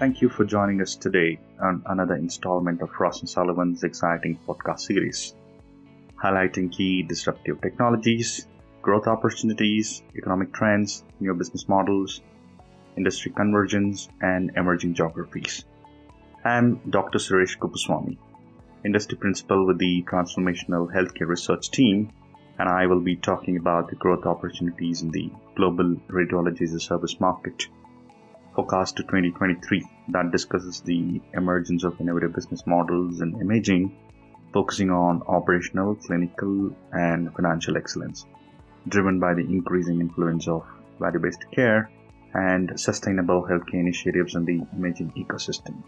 Thank you for joining us today on another installment of Frost & Sullivan's exciting podcast series, highlighting key disruptive technologies, growth opportunities, economic trends, new business models, industry convergence, and emerging geographies. I'm Dr. Suresh Kuppuswamy, industry principal with the Transformational Healthcare Research Team, and I will be talking about the growth opportunities in the global radiology as a service market forecast to 2023 that discusses the emergence of innovative business models in imaging, focusing on operational, clinical, and financial excellence, driven by the increasing influence of value based care and sustainable healthcare initiatives in the imaging ecosystem.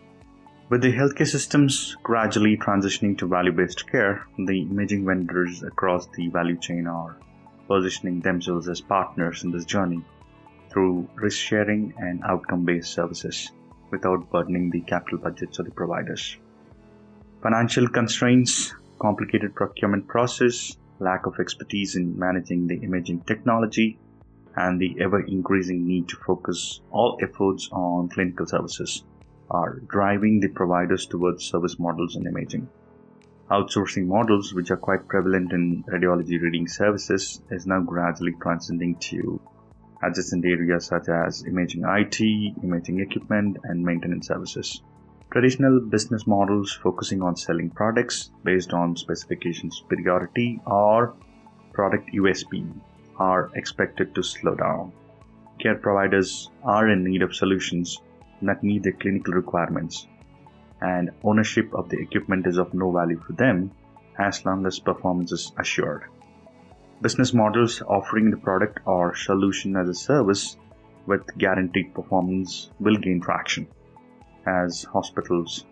With the healthcare systems gradually transitioning to value based care, the imaging vendors across the value chain are positioning themselves as partners in this journey through risk sharing and outcome based services without burdening the capital budgets of the providers. Financial constraints, complicated procurement process, lack of expertise in managing the imaging technology, and the ever increasing need to focus all efforts on clinical services are driving the providers towards service models in imaging. Outsourcing models, which are quite prevalent in radiology reading services, is now gradually transcending to adjacent areas such as imaging IT, imaging equipment, and maintenance services. Traditional business models focusing on selling products based on specification superiority or product USP are expected to slow down. Care providers are in need of solutions that meet their clinical requirements, and ownership of the equipment is of no value for them as long as performance is assured. Business models offering the product or solution as a service with guaranteed performance will gain traction as hospitals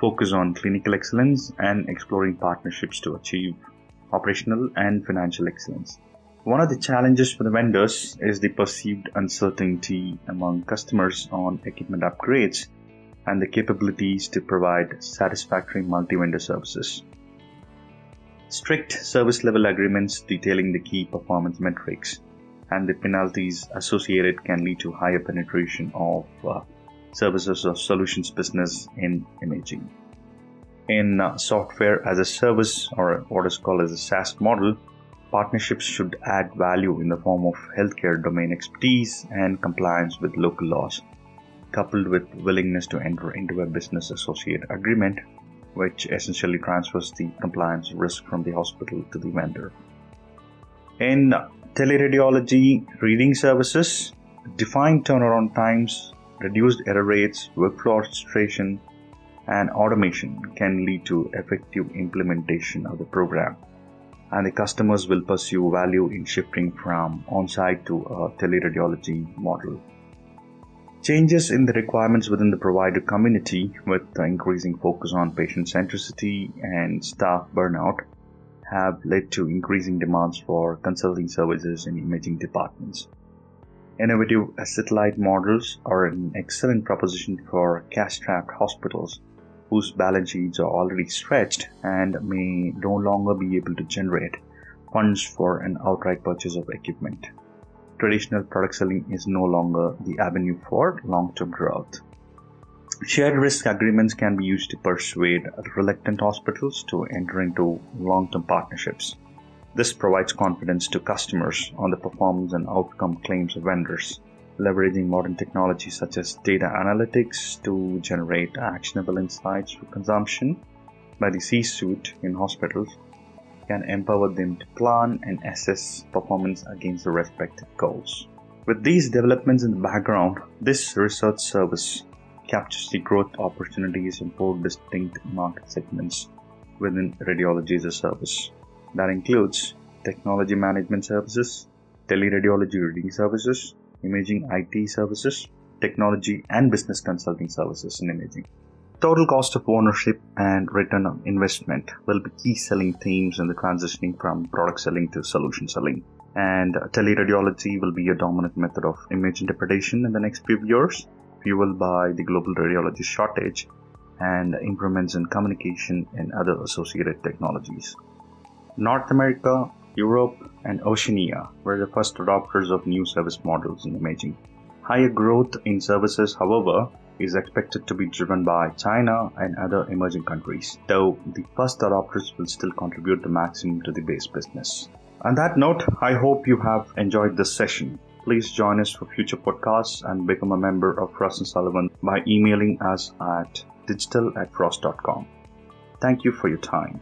focus on clinical excellence and exploring partnerships to achieve operational and financial excellence. One of the challenges for the vendors is the perceived uncertainty among customers on equipment upgrades and the capabilities to provide satisfactory multi vendor services. Strict service level agreements detailing the key performance metrics and the penalties associated can lead to higher penetration of uh, services or solutions business in imaging. In uh, software as a service or what is called as a SaaS model, partnerships should add value in the form of healthcare domain expertise and compliance with local laws, coupled with willingness to enter into a business associate agreement which essentially transfers the compliance risk from the hospital to the vendor. In teleradiology reading services, defined turnaround times, reduced error rates, workflow orchestration, and automation can lead to effective implementation of the program. And the customers will pursue value in shifting from on site to a teleradiology model. Changes in the requirements within the provider community, with the increasing focus on patient centricity and staff burnout, have led to increasing demands for consulting services in imaging departments. Innovative satellite models are an excellent proposition for cash strapped hospitals whose balance sheets are already stretched and may no longer be able to generate funds for an outright purchase of equipment traditional product selling is no longer the avenue for long term growth. Shared risk agreements can be used to persuade reluctant hospitals to enter into long term partnerships. This provides confidence to customers on the performance and outcome claims of vendors, leveraging modern technologies such as data analytics to generate actionable insights for consumption by the C suite in hospitals can empower them to plan and assess performance against the respective goals. With these developments in the background, this research service captures the growth opportunities in four distinct market segments within radiology as a service. That includes technology management services, teleradiology reading services, imaging IT services, technology and business consulting services in imaging. Total cost of ownership and return on investment will be key selling themes in the transitioning from product selling to solution selling. And uh, teleradiology will be a dominant method of image interpretation in the next few years, fueled by the global radiology shortage and improvements in communication and other associated technologies. North America, Europe, and Oceania were the first adopters of new service models in imaging Higher growth in services, however, is expected to be driven by China and other emerging countries, though the first adopters will still contribute the maximum to the base business. On that note, I hope you have enjoyed this session. Please join us for future podcasts and become a member of Frost & Sullivan by emailing us at digital at frost.com. Thank you for your time.